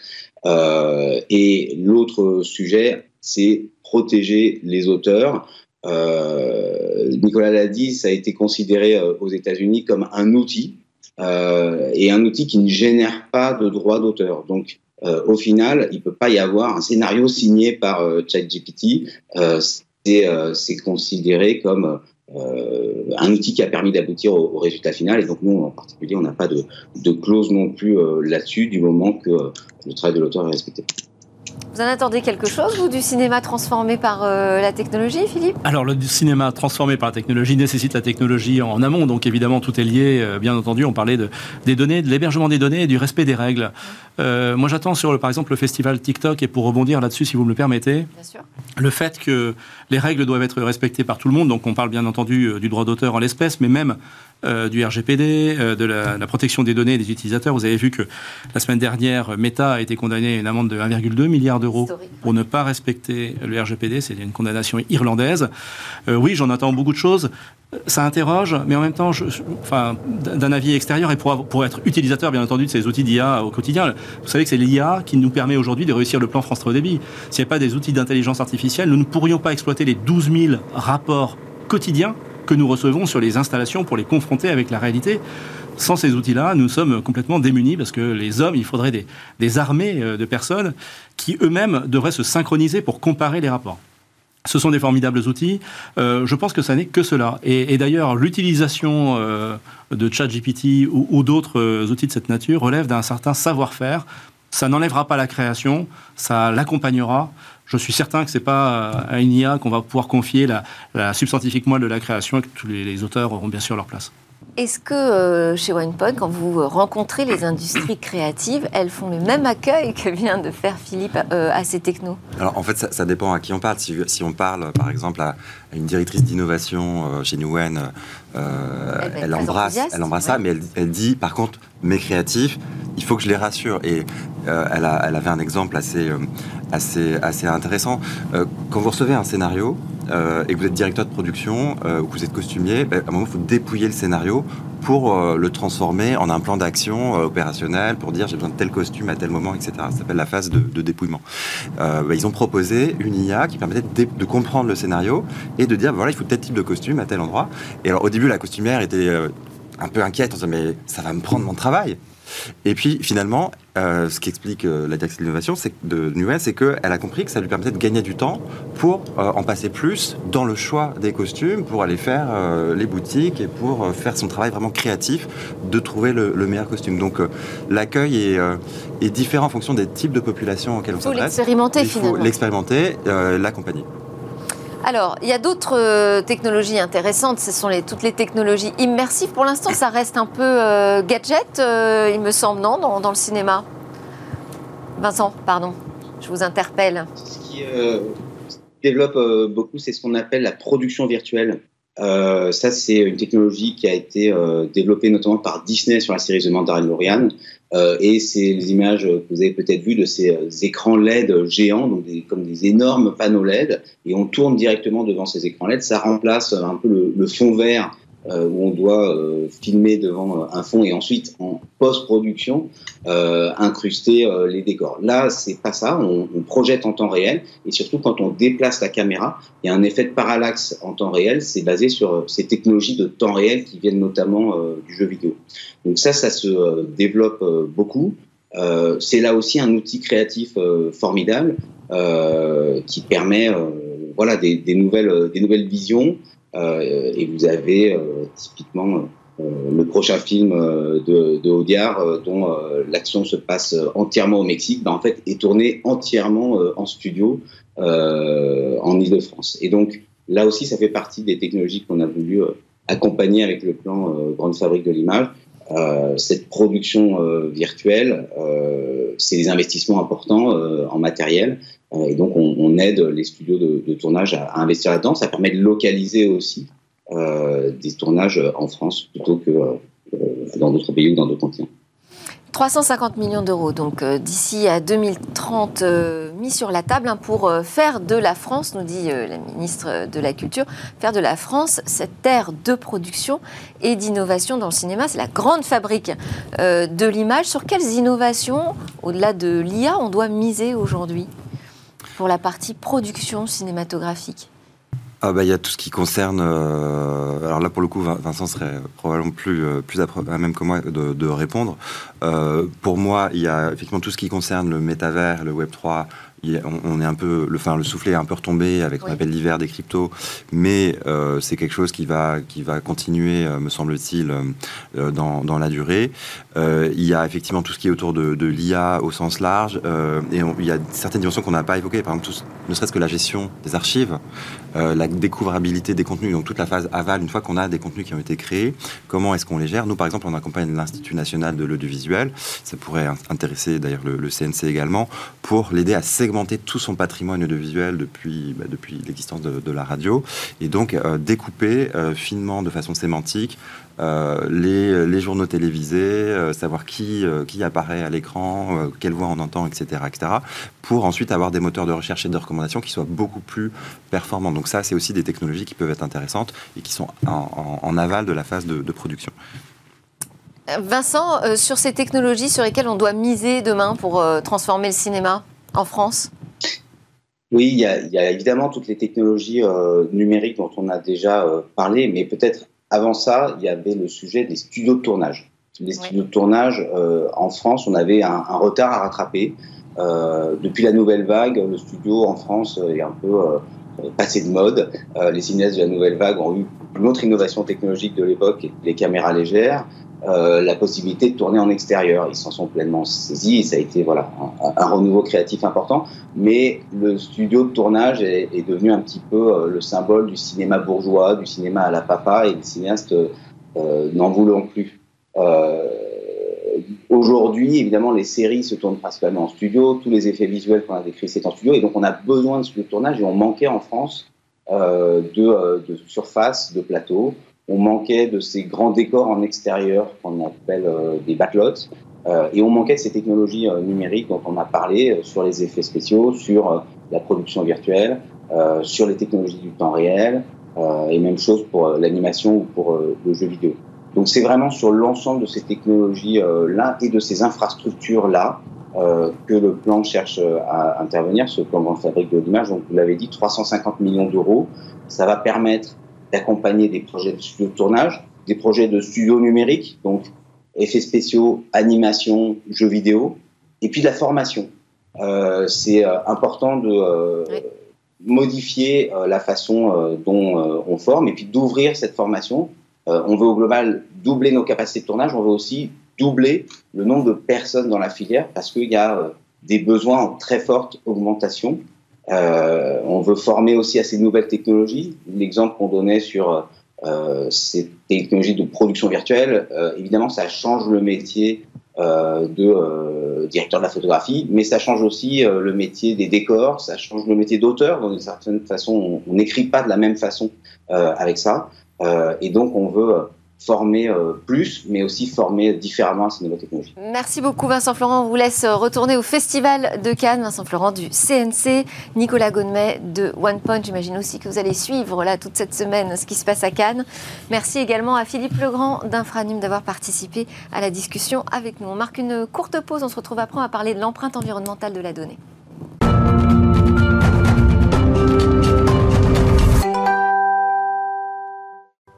[SPEAKER 4] et l'autre sujet, c'est protéger les auteurs. Nicolas l'a dit, ça a été considéré aux États-Unis comme un outil et un outil qui ne génère pas de droits d'auteur. Donc, au final, il peut pas y avoir un scénario signé par ChatGPT c'est considéré comme euh, un outil qui a permis d'aboutir au, résultat final. Et donc nous, en particulier, on n'a pas de, de, clause non plus euh, là-dessus du moment que le travail de l'auteur est respecté.
[SPEAKER 1] Vous en attendez quelque chose, vous, du cinéma transformé par euh, la technologie, Philippe?
[SPEAKER 2] Alors, le cinéma transformé par la technologie nécessite la technologie en amont, donc évidemment, tout est lié, euh, bien entendu. On parlait de, des données, de l'hébergement des données et du respect des règles. Euh, moi, j'attends sur, le, par exemple, le festival TikTok, et pour rebondir là-dessus, si vous me le permettez, le fait que les règles doivent être respectées par tout le monde, donc on parle bien entendu du droit d'auteur en l'espèce, mais même euh, du RGPD, euh, de la, protection des données des utilisateurs. Vous avez vu que la semaine dernière, Meta a été condamné à une amende de 1,2 milliard d'euros pour ne pas respecter le RGPD. C'est une condamnation irlandaise. Euh, oui, j'en attends beaucoup de choses. Ça interroge, mais en même temps, je, enfin, d'un avis extérieur et pour, pour, être utilisateur, bien entendu, de ces outils d'IA au quotidien. Vous savez que c'est l'IA qui nous permet aujourd'hui de réussir le plan France Très Haut Débit. S'il n'y a pas des outils d'intelligence artificielle, nous ne pourrions pas exploiter les 12 000 rapports quotidiens que nous recevons sur les installations pour les confronter avec la réalité. Sans ces outils-là, nous sommes complètement démunis parce que les hommes, il faudrait des, armées euh, de personnes qui eux-mêmes devraient se synchroniser pour comparer les rapports. Ce sont des formidables outils. Euh, je pense que ça n'est que cela. Et, d'ailleurs, l'utilisation euh, de ChatGPT ou, d'autres outils de cette nature relève d'un certain savoir-faire Ça n'enlèvera pas la création, ça l'accompagnera. Je suis certain que c'est pas à une IA qu'on va pouvoir confier la, substantifique moelle de la création et que tous les auteurs auront bien sûr leur place.
[SPEAKER 1] Est-ce que euh, chez OnePod, quand vous rencontrez les industries créatives, elles font le même accueil que vient de faire Philippe euh, à ces technos?
[SPEAKER 3] Alors en fait, ça, ça, dépend à qui on parle. Si, si on parle par exemple à, à une directrice d'innovation euh, chez Newen, euh, elle, elle, embrasse, elle embrasse ouais. ça, mais elle, elle, dit par contre, mes créatifs, il faut que je les rassure. Et euh, elle, a, elle, avait un exemple assez, assez, assez intéressant. quand vous recevez un scénario, euh, et que vous êtes directeur de production euh, ou que vous êtes costumier, ben, à un moment, il faut dépouiller le scénario pour euh, le transformer en un plan d'action opérationnel, pour dire j'ai besoin de tel costume à tel moment, etc. Ça s'appelle la phase de, dépouillement. Ben, ils ont proposé une IA qui permettait de, comprendre le scénario et de dire voilà, il faut tel type de costume à tel endroit. Et alors, au début, la costumière était un peu inquiète en disant mais ça va me prendre mon travail. Et puis finalement, euh, ce qui explique euh, la directrice de l'innovation de Nuel, c'est qu'elle a compris que ça lui permettait de gagner du temps pour euh, en passer plus dans le choix des costumes, pour aller faire les boutiques et pour faire son travail vraiment créatif de trouver le, le meilleur costume. Donc l'accueil est, est, différent en fonction des types de populations auxquelles on s'adresse.
[SPEAKER 1] Il faut l'expérimenter finalement.
[SPEAKER 3] Il faut l'expérimenter, l'accompagner.
[SPEAKER 1] Alors, il y a d'autres euh, technologies intéressantes, ce sont toutes les technologies immersives. Pour l'instant, ça reste un peu euh, gadget, euh, il me semble, non, dans, dans, le cinéma? Vincent, pardon, je vous interpelle.
[SPEAKER 4] Ce qui développe beaucoup, c'est ce qu'on appelle la production virtuelle. ça, c'est une technologie qui a été développée notamment par Disney sur la série The Mandalorian. Euh, et c'est les images que vous avez peut-être vues de ces euh, écrans LED géants, donc comme des énormes panneaux LED, et on tourne directement devant ces écrans LED. Ça remplace un peu le fond vert euh, où on doit euh, filmer devant euh, un fond et ensuite en post-production euh, incruster euh, les décors. Là, c'est pas ça. On, on, projette en temps réel et surtout quand on déplace la caméra, il y a un effet de parallaxe en temps réel. C'est basé sur ces technologies de temps réel qui viennent notamment du jeu vidéo. Donc ça, ça se développe beaucoup. c'est là aussi un outil créatif formidable qui permet voilà des, des, nouvelles des nouvelles visions. Euh, et vous avez euh, typiquement euh, le prochain film de, de Audiard, dont l'action se passe entièrement au Mexique, ben, en fait, est tourné entièrement en studio en Ile-de-France. Et donc, là aussi, ça fait partie des technologies qu'on a voulu accompagner avec le plan Grande Fabrique de l'image. Cette production virtuelle, c'est des investissements importants en matériel. Et donc, on, aide les studios de, tournage à, investir là-dedans. Ça permet de localiser aussi des tournages en France plutôt que dans d'autres pays ou dans d'autres continents.
[SPEAKER 1] 350 millions d'euros, donc euh, d'ici à 2030, euh, mis sur la table hein, pour euh, faire de la France, nous dit euh, la ministre de la Culture, faire de la France cette terre de production et d'innovation dans le cinéma. C'est la grande fabrique euh, de l'image. Sur quelles innovations, au-delà de l'IA, on doit miser aujourd'hui? pour la partie production cinématographique
[SPEAKER 3] ah bah, il y a tout ce qui concerne. Euh, alors là, pour le coup, Vincent serait probablement plus, euh, plus à même que moi de, répondre. Euh, pour moi, il y a effectivement tout ce qui concerne le métavers, le Web3, on, est un peu, le, enfin, le soufflet est un peu retombé avec ce qu'on appelle l'hiver des cryptos, mais euh, c'est quelque chose qui va, qui va continuer, euh, me semble-t-il, euh, dans, dans, la durée. Il y a effectivement tout ce qui est autour de, l'IA au sens large, et il y a certaines dimensions qu'on n'a pas évoquées, par exemple, ne serait-ce que la gestion des archives euh, la découvrabilité des contenus, donc toute la phase aval, une fois qu'on a des contenus qui ont été créés, comment est-ce qu'on les gère? Nous, par exemple, on accompagne l'Institut national de l'audiovisuel, ça pourrait intéresser d'ailleurs le, CNC également, pour l'aider à segmenter tout son patrimoine audiovisuel depuis, bah, l'existence de, de, la radio, et donc euh, découper euh, finement, de façon sémantique, euh, les, les, journaux télévisés, euh, savoir qui, euh, qui apparaît à l'écran, euh, quelle voix on entend, etc., etc., pour ensuite avoir des moteurs de recherche et de recommandation qui soient beaucoup plus performants. Donc ça, c'est aussi des technologies qui peuvent être intéressantes et qui sont en, en, en aval de la phase de, de production.
[SPEAKER 1] Vincent, euh, sur ces technologies sur lesquelles on doit miser demain pour euh, transformer le cinéma en France?
[SPEAKER 4] Oui, il y, a, il y, a, évidemment toutes les technologies euh, numériques dont on a déjà euh, parlé, mais peut-être avant ça, il y avait le sujet des studios de tournage. Les studios de tournage euh, en France, on avait un, un retard à rattraper. Euh, depuis la nouvelle vague, le studio en France est un peu passé de mode. les cinéastes de la nouvelle vague ont eu une autre innovation technologique de l'époque, les caméras légères. Euh, la possibilité de tourner en extérieur. Ils s'en sont pleinement saisis et ça a été voilà, un, renouveau créatif important. Mais le studio de tournage est, devenu un petit peu euh, le symbole du cinéma bourgeois, du cinéma à la papa et les cinéastes euh, n'en voulons plus. Aujourd'hui, évidemment, les séries se tournent principalement en studio. Tous les effets visuels qu'on a décrits, c'est en studio. Et donc, on a besoin de studio tournage et on manquait en France de, de surface, de plateau on manquait de ces grands décors en extérieur qu'on appelle euh, des backlots, euh, et on manquait de ces technologies euh, numériques dont on a parlé sur les effets spéciaux, sur la production virtuelle, sur les technologies du temps réel, et même chose pour l'animation ou pour le jeu vidéo. Donc c'est vraiment sur l'ensemble de ces technologies-là et de ces infrastructures-là que le plan cherche à intervenir, ce plan de fabrique de l'image. Donc vous l'avez dit, 350 millions d'euros. Ça va permettre d'accompagner des projets de studio de tournage, des projets de studio numérique, donc effets spéciaux, animation, jeux vidéo, et puis de la formation. Euh, c'est euh, important de euh, modifier la façon dont on forme et puis d'ouvrir cette formation. On veut au global doubler nos capacités de tournage, on veut aussi doubler le nombre de personnes dans la filière parce qu'il y a des besoins en très forte augmentation. Euh, on veut former aussi à ces nouvelles technologies. L'exemple qu'on donnait sur euh, ces technologies de production virtuelle, euh, évidemment, ça change le métier euh, de euh, directeur de la photographie, mais ça change aussi le métier des décors, ça change le métier d'auteur. D'une certaine façon, on n'écrit pas de la même façon avec ça. Et donc, on veut former euh, plus, mais aussi former différemment à ces nouvelles technologies.
[SPEAKER 1] Merci beaucoup Vincent Florent. On vous laisse retourner au Festival de Cannes. Vincent Florent du CNC, Nicolas Gonmet de OnePoint. J'imagine aussi que vous allez suivre là toute cette semaine ce qui se passe à Cannes. Merci également à Philippe Legrand d'Infranum d'avoir participé à la discussion avec nous. On marque une courte pause. On se retrouve après à parler de l'empreinte environnementale de la donnée.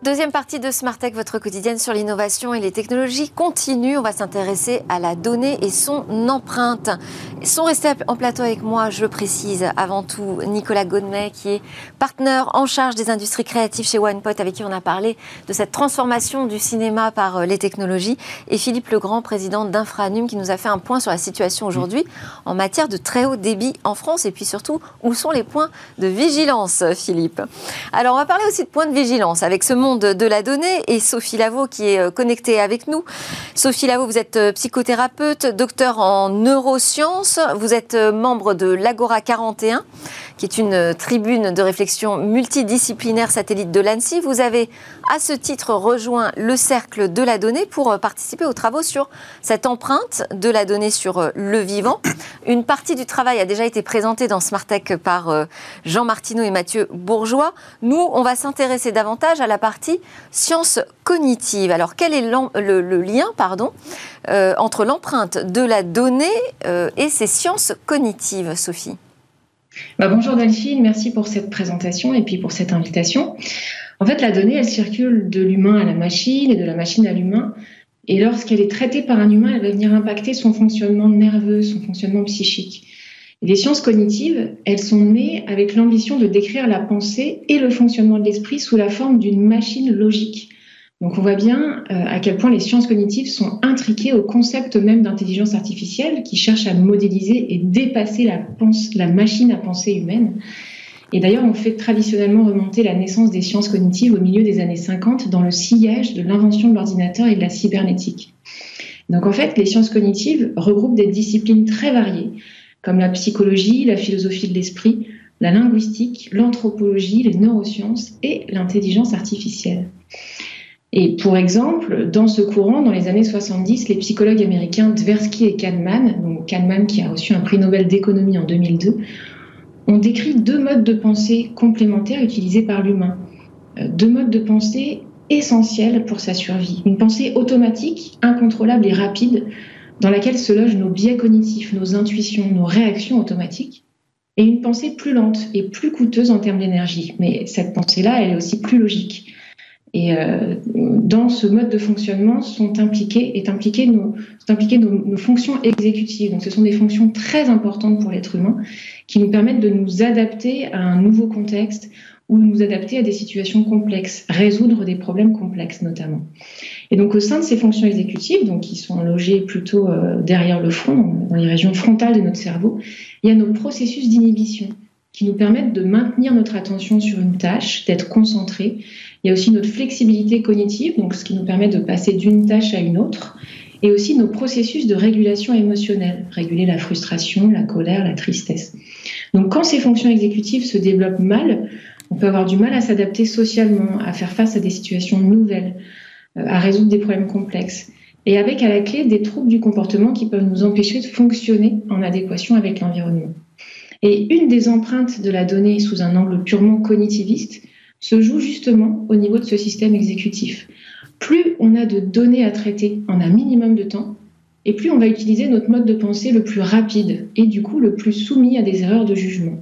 [SPEAKER 1] Deuxième partie de Smart Tech, votre quotidienne sur l'innovation et les technologies continue. On va s'intéresser à la donnée et son empreinte. Ils sont restés en plateau avec moi, je précise avant tout, Nicolas Godmet, qui est partenaire en charge des industries créatives chez OnePot, avec qui on a parlé de cette transformation du cinéma par euh, les technologies, et Philippe Legrand, président d'Infranum, qui nous a fait un point sur la situation aujourd'hui en matière de très haut débit en France, et puis surtout, où sont les points de vigilance, Philippe? Alors, on va parler aussi de points de vigilance avec ce monde de la donnée et Sophie Lavaux qui est euh, connectée avec nous. Sophie Lavaux, vous êtes euh, psychothérapeute, docteur en neurosciences, vous êtes euh, membre de l'Agora 41 qui est une tribune de réflexion multidisciplinaire satellite de l'ANSI. Vous avez à ce titre rejoint le cercle de la donnée pour participer aux travaux sur cette empreinte de la donnée sur le vivant. Une partie du travail a déjà été présentée dans Smartech par Jean Martineau et Mathieu Bourgeois. Nous, on va s'intéresser davantage à la partie sciences cognitives. Alors, quel est le, lien pardon, euh, entre l'empreinte de la donnée euh, et ces sciences cognitives, Sophie?
[SPEAKER 5] Bah, Bonjour Delphine, merci pour cette présentation et puis pour cette invitation. En fait, la donnée, elle circule de l'humain à la machine et de la machine à l'humain. Et lorsqu'elle est traitée par un humain, elle va venir impacter son fonctionnement nerveux, son fonctionnement psychique. Les sciences cognitives, elles sont nées avec l'ambition de décrire la pensée et le fonctionnement de l'esprit sous la forme d'une machine logique. Donc on voit bien euh, à quel point les sciences cognitives sont intriquées au concept même d'intelligence artificielle qui cherche à modéliser et dépasser la, la machine à penser humaine. Et d'ailleurs, on fait traditionnellement remonter la naissance des sciences cognitives au milieu des années 50 dans le sillage de l'invention de l'ordinateur et de la cybernétique. Donc en fait, les sciences cognitives regroupent des disciplines très variées comme la psychologie, la philosophie de l'esprit, la linguistique, l'anthropologie, les neurosciences et l'intelligence artificielle. Et pour exemple, dans ce courant, dans les années 70, les psychologues américains Tversky et Kahneman, donc Kahneman qui a reçu un prix Nobel d'économie en 2002, ont décrit deux modes de pensée complémentaires utilisés par l'humain. Euh, deux modes de pensée essentiels pour sa survie. Une pensée automatique, incontrôlable et rapide, dans laquelle se logent nos biais cognitifs, nos intuitions, nos réactions automatiques, et une pensée plus lente et plus coûteuse en termes d'énergie. Mais cette pensée-là, elle est aussi plus logique. Et euh, dans ce mode de fonctionnement sont impliquées, nos, fonctions exécutives. Donc ce sont des fonctions très importantes pour l'être humain qui nous permettent de nous adapter à un nouveau contexte ou nous adapter à des situations complexes, résoudre des problèmes complexes notamment. Et donc au sein de ces fonctions exécutives, donc qui sont logées plutôt euh, derrière le front, dans les régions frontales de notre cerveau, il y a nos processus d'inhibition qui nous permettent de maintenir notre attention sur une tâche, d'être concentré. Il y a aussi notre flexibilité cognitive, donc ce qui nous permet de passer d'une tâche à une autre, et aussi nos processus de régulation émotionnelle, réguler la frustration, la colère, la tristesse. Donc quand ces fonctions exécutives se développent mal, on peut avoir du mal à s'adapter socialement, à faire face à des situations nouvelles, euh, à résoudre des problèmes complexes. Et avec à la clé des troubles du comportement qui peuvent nous empêcher de fonctionner en adéquation avec l'environnement. Et une des empreintes de la donnée sous un angle purement cognitiviste se joue justement au niveau de ce système exécutif. Plus on a de données à traiter en un minimum de temps, et plus on va utiliser notre mode de pensée le plus rapide et du coup le plus soumis à des erreurs de jugement.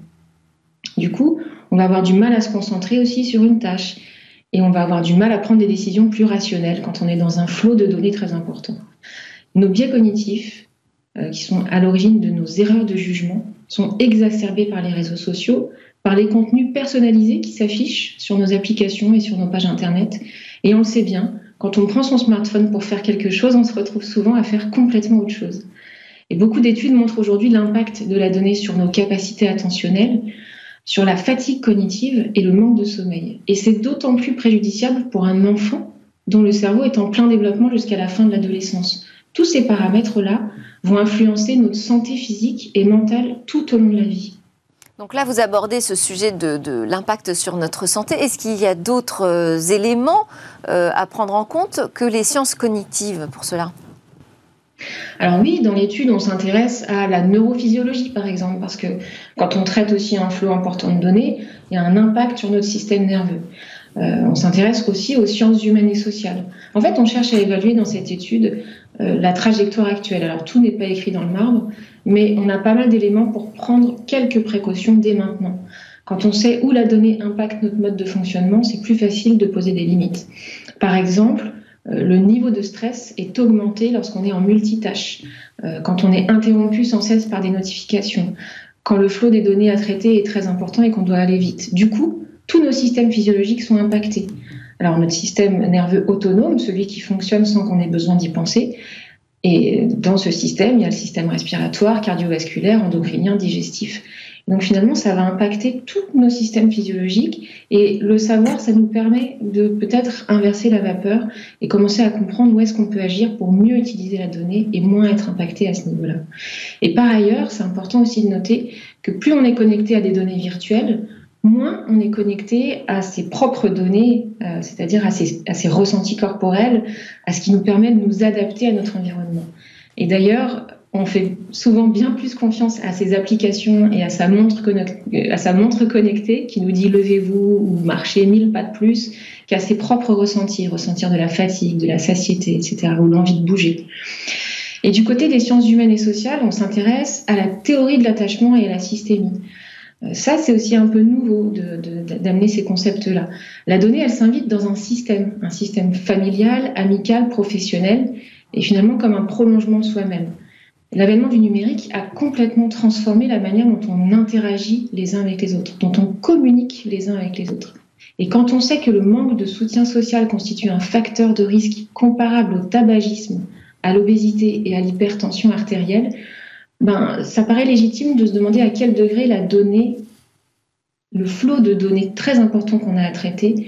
[SPEAKER 5] Du coup, on va avoir du mal à se concentrer aussi sur une tâche et on va avoir du mal à prendre des décisions plus rationnelles quand on est dans un flot de données très important. Nos biais cognitifs, euh, qui sont à l'origine de nos erreurs de jugement, sont exacerbés par les réseaux sociaux, par les contenus personnalisés qui s'affichent sur nos applications et sur nos pages Internet. Et on le sait bien, quand on prend son smartphone pour faire quelque chose, on se retrouve souvent à faire complètement autre chose. Et beaucoup d'études montrent aujourd'hui l'impact de la donnée sur nos capacités attentionnelles, sur la fatigue cognitive et le manque de sommeil. Et c'est d'autant plus préjudiciable pour un enfant dont le cerveau est en plein développement jusqu'à la fin de l'adolescence. Tous ces paramètres-là vont influencer notre santé physique et mentale tout au long de la vie.
[SPEAKER 1] Donc là, vous abordez ce sujet de, l'impact sur notre santé. Est-ce qu'il y a d'autres euh, éléments euh, à prendre en compte que les sciences cognitives pour cela?
[SPEAKER 5] Alors oui, dans l'étude, on s'intéresse à la neurophysiologie, par exemple, parce que quand on traite aussi un flot important de données, il y a un impact sur notre système nerveux. Euh, on s'intéresse aussi aux sciences humaines et sociales. En fait, on cherche à évaluer dans cette étude la trajectoire actuelle. Alors tout n'est pas écrit dans le marbre, mais on a pas mal d'éléments pour prendre quelques précautions dès maintenant. Quand on sait où la donnée impacte notre mode de fonctionnement, c'est plus facile de poser des limites. Par exemple, euh, le niveau de stress est augmenté lorsqu'on est en multitâche, euh, quand on est interrompu sans cesse par des notifications, quand le flot des données à traiter est très important et qu'on doit aller vite. Du coup, tous nos systèmes physiologiques sont impactés. Alors notre système nerveux autonome, celui qui fonctionne sans qu'on ait besoin d'y penser, et dans ce système, il y a le système respiratoire, cardiovasculaire, endocrinien, digestif. Donc finalement, ça va impacter tous nos systèmes physiologiques et le savoir, ça nous permet de peut-être inverser la vapeur et commencer à comprendre où est-ce qu'on peut agir pour mieux utiliser la donnée et moins être impacté à ce niveau-là. Et par ailleurs, c'est important aussi de noter que plus on est connecté à des données virtuelles, moins on est connecté à ses propres données, euh, c'est-à-dire à ses, ressentis corporels, à ce qui nous permet de nous adapter à notre environnement. Et d'ailleurs, on fait souvent bien plus confiance à ses applications et à sa montre, à sa montre connectée qui nous dit levez-vous ou marchez mille pas de plus qu'à ses propres ressentis, ressentir de la fatigue, de la satiété, etc., ou l'envie de bouger. Et du côté des sciences humaines et sociales, on s'intéresse à la théorie de l'attachement et à la systémie. Euh, ça, c'est aussi un peu nouveau d'amener ces concepts-là. La donnée, elle s'invite dans un système, un système familial, amical, professionnel, et finalement comme un prolongement de soi-même. L'avènement du numérique a complètement transformé la manière dont on interagit les uns avec les autres, dont on communique les uns avec les autres. Et quand on sait que le manque de soutien social constitue un facteur de risque comparable au tabagisme, à l'obésité et à l'hypertension artérielle, ben, ça paraît légitime de se demander à quel degré la donnée, le flot de données très important qu'on a à traiter,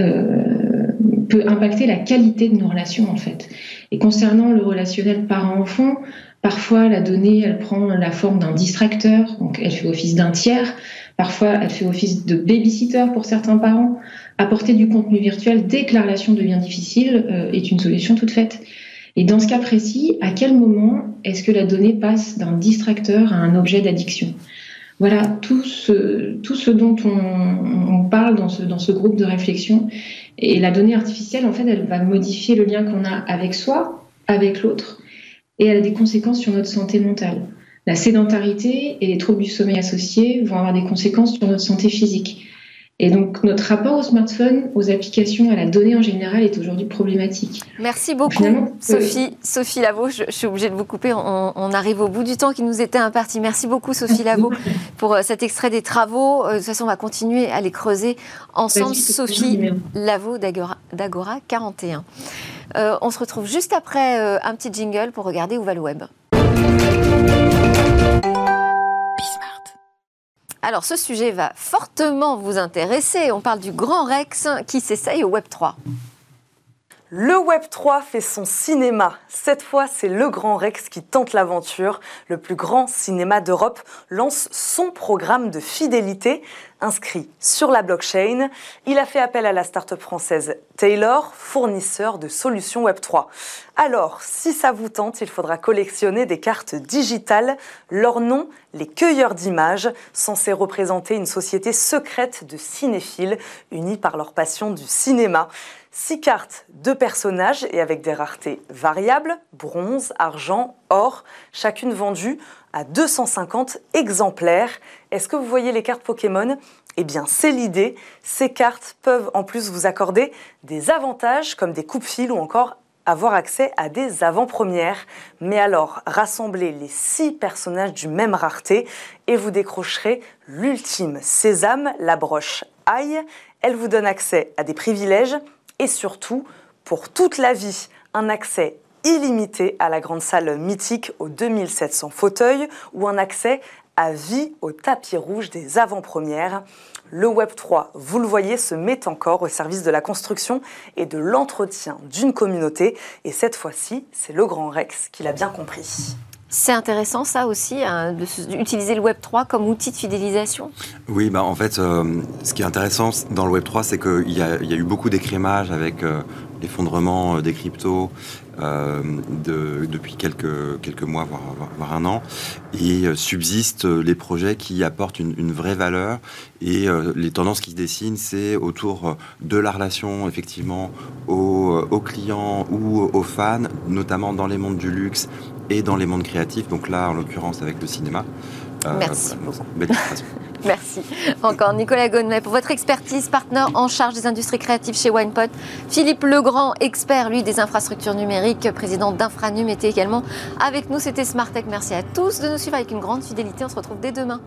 [SPEAKER 5] euh, peut impacter la qualité de nos relations en fait. Et concernant le relationnel parent-enfant, Parfois, la donnée, elle prend la forme d'un distracteur, donc elle fait office d'un tiers. Parfois, elle fait office de babysitter pour certains parents. Apporter du contenu virtuel dès que la relation devient difficile euh, est une solution toute faite. Et dans ce cas précis, à quel moment est-ce que la donnée passe d'un distracteur à un objet d'addiction? Voilà tout ce, tout ce dont on, parle dans ce, dans ce groupe de réflexion. Et la donnée artificielle, en fait, elle va modifier le lien qu'on a avec soi, avec l'autre, et elle a des conséquences sur notre santé mentale. La sédentarité et les troubles du sommeil associés vont avoir des conséquences sur notre santé physique. Et donc, notre rapport au smartphone, aux applications, à la donnée en général est aujourd'hui problématique.
[SPEAKER 1] Merci beaucoup, Sophie. Sophie Lavaux, je, suis obligée de vous couper. On, arrive au bout du temps qui nous était imparti. Merci beaucoup, Sophie Lavaux, pour euh, cet extrait des travaux. Euh, de toute façon, on va continuer à les creuser ensemble. Sophie Lavaux d'Agora 41. Euh, on se retrouve juste après un petit jingle pour regarder où va le web. Alors ce sujet va fortement vous intéresser. On parle du Grand Rex qui s'essaye au Web 3.
[SPEAKER 6] Le Web 3 fait son cinéma. Cette fois, c'est le Grand Rex qui tente l'aventure. Le plus grand cinéma d'Europe lance son programme de fidélité inscrit sur la blockchain. Il a fait appel à la start-up française Taylor, fournisseur de solutions Web3. Alors, si ça vous tente, il faudra collectionner des cartes digitales. Leur nom, les cueilleurs d'images, censés représenter une société secrète de cinéphiles unis par leur passion du cinéma. Six cartes de personnages et avec des raretés variables, bronze, argent, or, chacune vendue à 250 exemplaires. Est-ce que vous voyez les cartes Pokémon? Eh bien, c'est l'idée. Ces cartes peuvent en plus vous accorder des avantages comme des coupes-fils ou encore avoir accès à des avant-premières. Mais alors, rassemblez les six personnages du même rareté et vous décrocherez l'ultime sésame, la broche aïe. Elle vous donne accès à des privilèges et surtout, pour toute la vie, un accès illimité à la grande salle mythique aux 2700 fauteuils ou un accès à vie au tapis rouge des avant-premières. Le Web 3, vous le voyez, se met encore au service de la construction et de l'entretien d'une communauté. Et cette fois-ci, c'est le Grand Rex qui l'a bien compris.
[SPEAKER 1] C'est intéressant ça aussi, hein, d'utiliser le Web 3 comme outil de fidélisation?
[SPEAKER 3] Oui, bah en fait, euh, ce qui est intéressant dans le Web 3, c'est qu'il y, a eu beaucoup d'écrémage avec euh, l'effondrement euh, des cryptos euh, de, depuis quelques, mois, voire, un an. Et euh, subsistent les projets qui apportent une, vraie valeur. Et les tendances qui se dessinent, c'est autour de la relation, effectivement, aux, clients ou aux fans, notamment dans les mondes du luxe et dans les mondes créatifs. Donc là, en l'occurrence, avec le cinéma.
[SPEAKER 1] Merci beaucoup. Merci. Encore Nicolas Gonnet pour votre expertise, partenaire en charge des industries créatives chez WinePot. Philippe Legrand, expert, lui, des infrastructures numériques, président d'Infranum, était également avec nous. C'était Smart Tech. Merci à tous de nous suivre avec une grande fidélité. On se retrouve dès demain.